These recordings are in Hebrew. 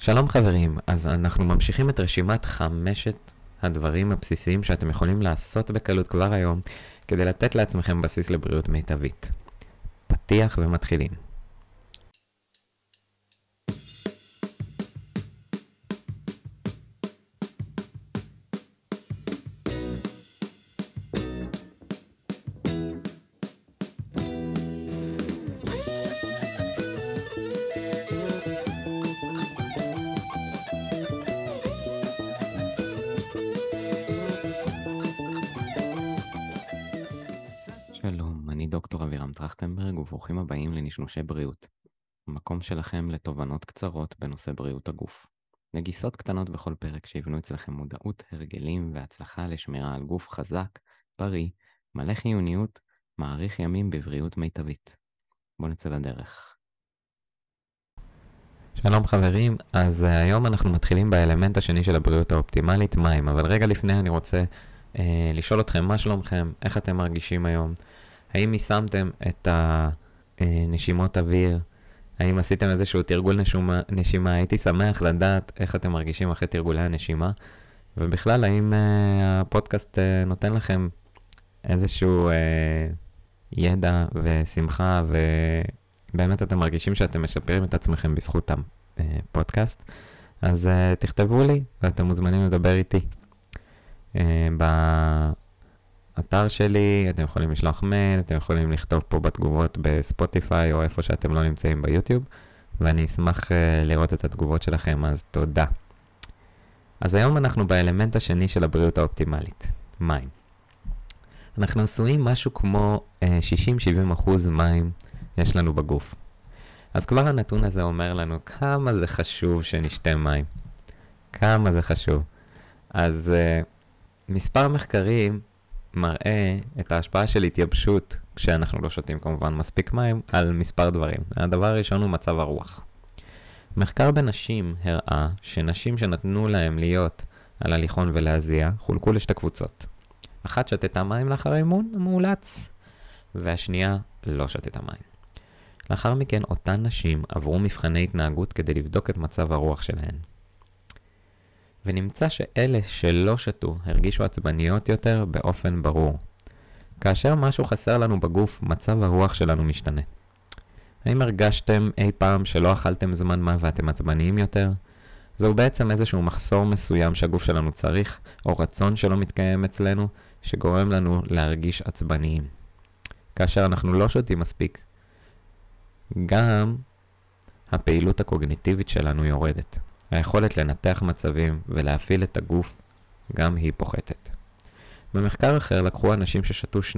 שלום חברים, אז אנחנו ממשיכים את רשימת חמשת הדברים הבסיסיים שאתם יכולים לעשות בקלות כבר היום כדי לתת לעצמכם בסיס לבריאות מיטבית. פתיח ומתחילים. שלום, אני דוקטור אבירם טרכטנברג וברוכים הבאים לנשנושי בריאות. המקום שלכם לתובנות קצרות בנושא בריאות הגוף. נגיסות קטנות בכל פרק שיבנו אצלכם מודעות, הרגלים והצלחה לשמירה על גוף חזק, בריא, מלא חיוניות, מאריך ימים בבריאות מיטבית. בואו נצא לדרך. שלום חברים, אז uh, היום אנחנו מתחילים באלמנט השני של הבריאות האופטימלית, מים, אבל רגע לפני אני רוצה uh, לשאול אתכם מה שלומכם, איך אתם מרגישים היום, האם יישמתם את הנשימות אוויר, האם עשיתם איזשהו תרגול נשומה, נשימה, הייתי שמח לדעת איך אתם מרגישים אחרי תרגולי הנשימה, ובכלל האם uh, הפודקאסט uh, נותן לכם איזשהו uh, ידע ושמחה? ובאמת אתם מרגישים שאתם משפרים את עצמכם בזכות הפודקאסט, אז uh, תכתבו לי ואתם מוזמנים לדבר איתי. Uh, באתר שלי, אתם יכולים לשלוח מייל, אתם יכולים לכתוב פה בתגובות בספוטיפיי או איפה שאתם לא נמצאים ביוטיוב, ואני אשמח uh, לראות את התגובות שלכם, אז תודה. אז היום אנחנו באלמנט השני של הבריאות האופטימלית, מים. אנחנו עשויים משהו כמו uh, 60-70% מים יש לנו בגוף. אז כבר הנתון הזה אומר לנו כמה זה חשוב שנשתה מים. כמה זה חשוב. אז uh, מספר מחקרים מראה את ההשפעה של התייבשות, כשאנחנו לא שותים כמובן מספיק מים, על מספר דברים. הדבר הראשון הוא מצב הרוח. מחקר בנשים הראה שנשים שנתנו להם להיות על הליכון ולהזיע, חולקו לשתי קבוצות. אחת שתתה מים לאחר האימון, המאולץ, והשנייה לא שתתה מים. לאחר מכן אותן נשים עברו מבחני התנהגות כדי לבדוק את מצב הרוח שלהן. ונמצא שאלה שלא שתו הרגישו עצבניות יותר באופן ברור. כאשר משהו חסר לנו בגוף, מצב הרוח שלנו משתנה. האם הרגשתם אי פעם שלא אכלתם זמן מה ואתם עצבניים יותר? זהו בעצם איזשהו מחסור מסוים שהגוף שלנו צריך, או רצון שלא מתקיים אצלנו, שגורם לנו להרגיש עצבניים. כאשר אנחנו לא שותים מספיק, גם הפעילות הקוגניטיבית שלנו יורדת. היכולת לנתח מצבים ולהפעיל את הגוף גם היא פוחתת. במחקר אחר לקחו אנשים ששתו 2.5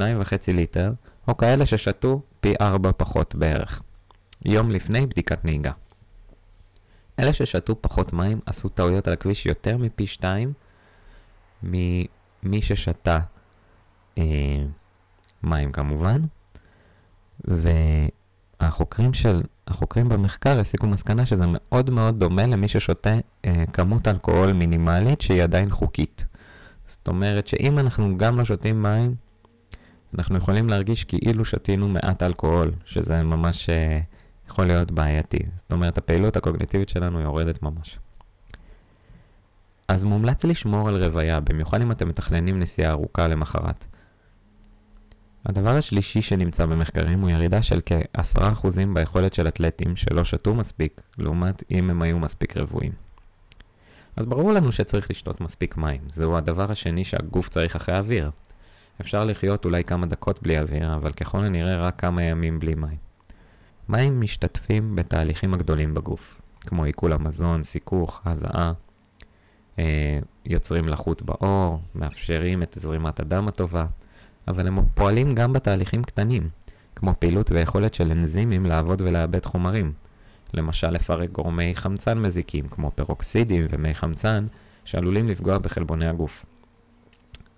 ליטר, או כאלה ששתו פי 4 פחות בערך, יום לפני בדיקת נהיגה. אלה ששתו פחות מים עשו טעויות על הכביש יותר מפי 2 ממי ששתה אה, מים כמובן, והחוקרים של החוקרים במחקר הסיקו מסקנה שזה מאוד מאוד דומה למי ששותה אה, כמות אלכוהול מינימלית שהיא עדיין חוקית. זאת אומרת שאם אנחנו גם לא שותים מים, אנחנו יכולים להרגיש כאילו שתינו מעט אלכוהול, שזה ממש אה, יכול להיות בעייתי. זאת אומרת, הפעילות הקוגניטיבית שלנו יורדת ממש. אז מומלץ לשמור על רוויה, במיוחד אם אתם מתכננים נסיעה ארוכה למחרת. הדבר השלישי שנמצא במחקרים הוא ירידה של כ-10% ביכולת של אתלטים שלא שתו מספיק, לעומת אם הם היו מספיק רבועים. אז ברור לנו שצריך לשתות מספיק מים, זהו הדבר השני שהגוף צריך אחרי אוויר. אפשר לחיות אולי כמה דקות בלי אוויר, אבל ככל הנראה רק כמה ימים בלי מים. מים משתתפים בתהליכים הגדולים בגוף, כמו עיכול המזון, סיכוך, הזעה, אה, יוצרים לחות בעור, מאפשרים את זרימת הדם הטובה, אבל הם פועלים גם בתהליכים קטנים, כמו פעילות ויכולת של אנזימים לעבוד ולאבד חומרים. למשל לפרק גורמי חמצן מזיקים, כמו פרוקסידים ומי חמצן, שעלולים לפגוע בחלבוני הגוף.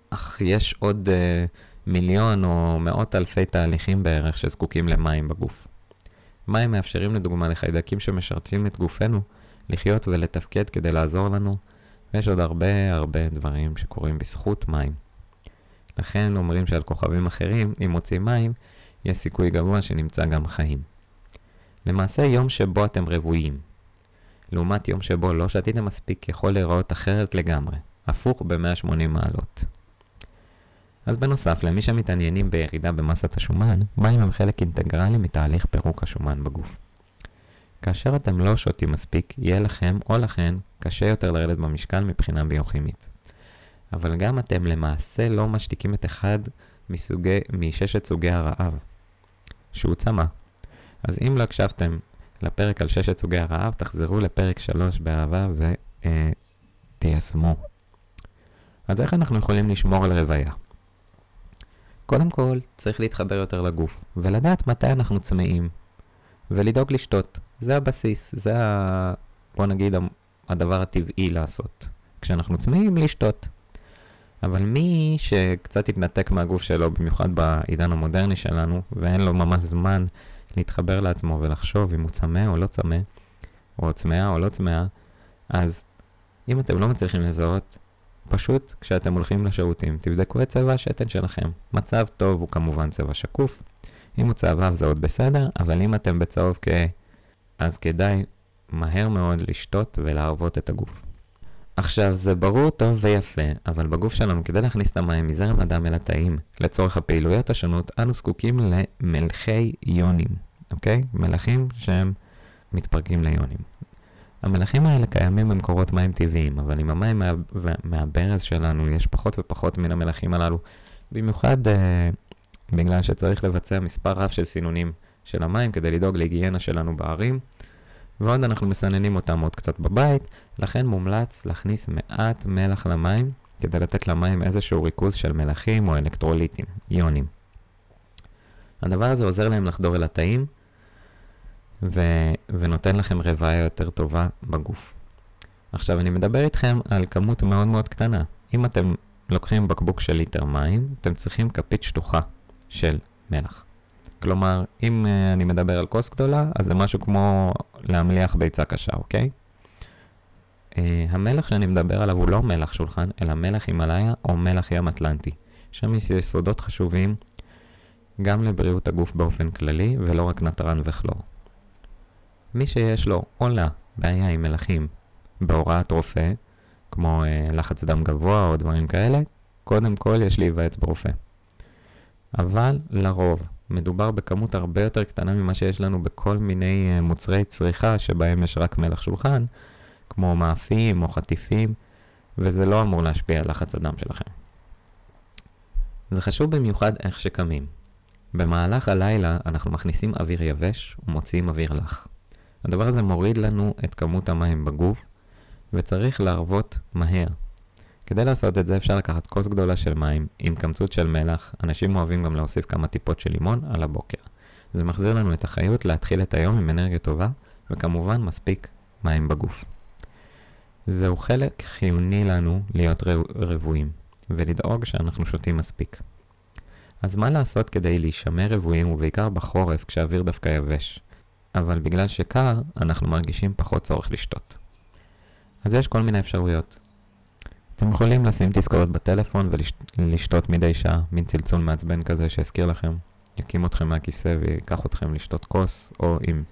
אך יש עוד uh, מיליון או מאות אלפי תהליכים בערך שזקוקים למים בגוף. מים מאפשרים לדוגמה לחיידקים שמשרתים את גופנו לחיות ולתפקד כדי לעזור לנו, ויש עוד הרבה הרבה דברים שקורים בזכות מים. לכן אומרים שעל כוכבים אחרים, אם מוצאים מים, יש סיכוי גבוה שנמצא גם חיים. למעשה יום שבו אתם רבועים. לעומת יום שבו לא שתיתם מספיק יכול להיראות אחרת לגמרי, הפוך ב-180 מעלות. אז בנוסף, למי שמתעניינים בירידה במסת השומן, מים הם חלק אינטגרלי מתהליך פירוק השומן בגוף. כאשר אתם לא שותים מספיק, יהיה לכם או לכן קשה יותר לרדת במשקל מבחינה ביוכימית. אבל גם אתם למעשה לא משתיקים את אחד מסוגי, מששת סוגי הרעב, שהוא צמא. אז אם לא הקשבתם לפרק על ששת סוגי הרעב, תחזרו לפרק 3 באהבה ותיישמו. אה, אז איך אנחנו יכולים לשמור על רוויה? קודם כל, צריך להתחבר יותר לגוף, ולדעת מתי אנחנו צמאים, ולדאוג לשתות. זה הבסיס, זה ה... בוא נגיד הדבר הטבעי לעשות. כשאנחנו צמאים, לשתות. אבל מי שקצת התנתק מהגוף שלו, במיוחד בעידן המודרני שלנו, ואין לו ממש זמן להתחבר לעצמו ולחשוב אם הוא צמא או לא צמא, או צמאה או לא צמאה, אז אם אתם לא מצליחים לזהות, פשוט כשאתם הולכים לשירותים, תבדקו את צבע השתן שלכם. מצב טוב הוא כמובן צבע שקוף. אם הוא צהבהב זה עוד בסדר, אבל אם אתם בצהוב כהה, אז כדאי מהר מאוד לשתות ולהרוות את הגוף. עכשיו, זה ברור, טוב ויפה, אבל בגוף שלנו, כדי להכניס את המים מזרם הדם אל התאים, לצורך הפעילויות השונות, אנו זקוקים למלחי יונים, אוקיי? מלחים שהם מתפרקים ליונים. המלחים האלה קיימים במקורות מים טבעיים, אבל עם המים מה, מהברז שלנו יש פחות ופחות מן המלחים הללו, במיוחד אה, בגלל שצריך לבצע מספר רב של סינונים של המים כדי לדאוג להיגיינה שלנו בערים. ועוד אנחנו מסננים אותם עוד קצת בבית, לכן מומלץ להכניס מעט מלח למים כדי לתת למים איזשהו ריכוז של מלחים או אלקטרוליטים, איונים. הדבר הזה עוזר להם לחדור אל התאים ו- ונותן לכם רוויה יותר טובה בגוף. עכשיו אני מדבר איתכם על כמות מאוד מאוד קטנה. אם אתם לוקחים בקבוק של ליטר מים, אתם צריכים כפית שטוחה של מלח. כלומר, אם uh, אני מדבר על כוס גדולה, אז זה משהו כמו להמליח ביצה קשה, אוקיי? Uh, המלח שאני מדבר עליו הוא לא מלח שולחן, אלא מלח הימאליה או מלח ים אטלנטי. שם יש יסודות חשובים גם לבריאות הגוף באופן כללי, ולא רק נתרן וכלור. מי שיש לו או לה בעיה עם מלחים בהוראת רופא, כמו uh, לחץ דם גבוה או דברים כאלה, קודם כל יש להיוועץ ברופא. אבל לרוב, מדובר בכמות הרבה יותר קטנה ממה שיש לנו בכל מיני uh, מוצרי צריכה שבהם יש רק מלח שולחן, כמו מאפים או חטיפים, וזה לא אמור להשפיע על לחץ הדם שלכם. זה חשוב במיוחד איך שקמים. במהלך הלילה אנחנו מכניסים אוויר יבש ומוציאים אוויר לח. הדבר הזה מוריד לנו את כמות המים בגוף, וצריך להרוות מהר. כדי לעשות את זה אפשר לקחת כוס גדולה של מים עם קמצות של מלח, אנשים אוהבים גם להוסיף כמה טיפות של לימון על הבוקר. זה מחזיר לנו את החיות להתחיל את היום עם אנרגיה טובה, וכמובן מספיק מים בגוף. זהו חלק חיוני לנו להיות רבועים, ולדאוג שאנחנו שותים מספיק. אז מה לעשות כדי להישמר רבועים, ובעיקר בחורף כשהאוויר דווקא יבש? אבל בגלל שקר, אנחנו מרגישים פחות צורך לשתות. אז יש כל מיני אפשרויות. אתם יכולים לשים תזכורת בטלפון ולשתות מדי שעה, מין צלצול מעצבן כזה שיזכיר לכם, יקים אתכם מהכיסא ויקח אתכם לשתות כוס, או אם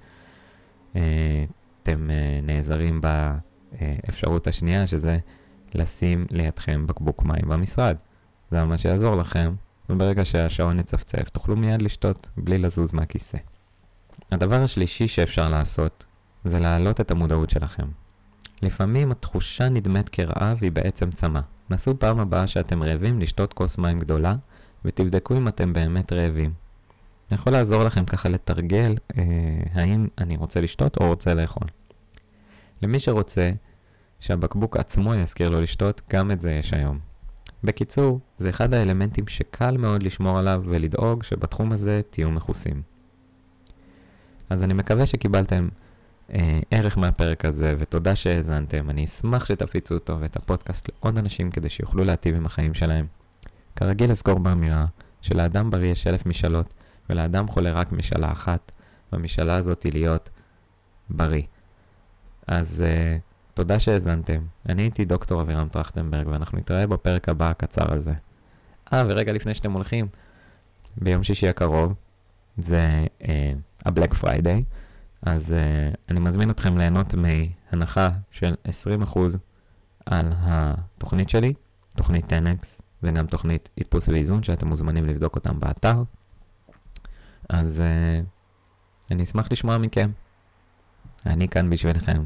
אה, אתם אה, נעזרים באפשרות השנייה, שזה לשים לידכם בקבוק מים במשרד. זה מה שיעזור לכם, וברגע שהשעון יצפצף, תוכלו מיד לשתות בלי לזוז מהכיסא. הדבר השלישי שאפשר לעשות, זה להעלות את המודעות שלכם. לפעמים התחושה נדמת כרעב היא בעצם צמא. נסו פעם הבאה שאתם רעבים לשתות כוס מים גדולה, ותבדקו אם אתם באמת רעבים. אני יכול לעזור לכם ככה לתרגל אה, האם אני רוצה לשתות או רוצה לאכול. למי שרוצה שהבקבוק עצמו יזכיר לו לשתות, גם את זה יש היום. בקיצור, זה אחד האלמנטים שקל מאוד לשמור עליו ולדאוג שבתחום הזה תהיו מכוסים. אז אני מקווה שקיבלתם ערך מהפרק הזה, ותודה שהאזנתם. אני אשמח שתפיצו אותו ואת הפודקאסט לעוד אנשים כדי שיוכלו להטיב עם החיים שלהם. כרגיל אזכור באמירה שלאדם בריא יש אלף משאלות, ולאדם חולה רק משאלה אחת, והמשאלה הזאת היא להיות בריא. אז אה, תודה שהאזנתם. אני הייתי דוקטור אבירם טרכטנברג, ואנחנו נתראה בפרק הבא הקצר הזה. אה, ורגע לפני שאתם הולכים, ביום שישי הקרוב, זה ה-Black uh, Friday, אז uh, אני מזמין אתכם ליהנות הנחה של 20% על התוכנית שלי, תוכנית 10X וגם תוכנית איפוס ואיזון שאתם מוזמנים לבדוק אותם באתר. אז uh, אני אשמח לשמוע מכם. אני כאן בשבילכם.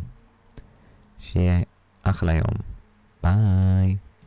שיהיה אחלה יום. ביי.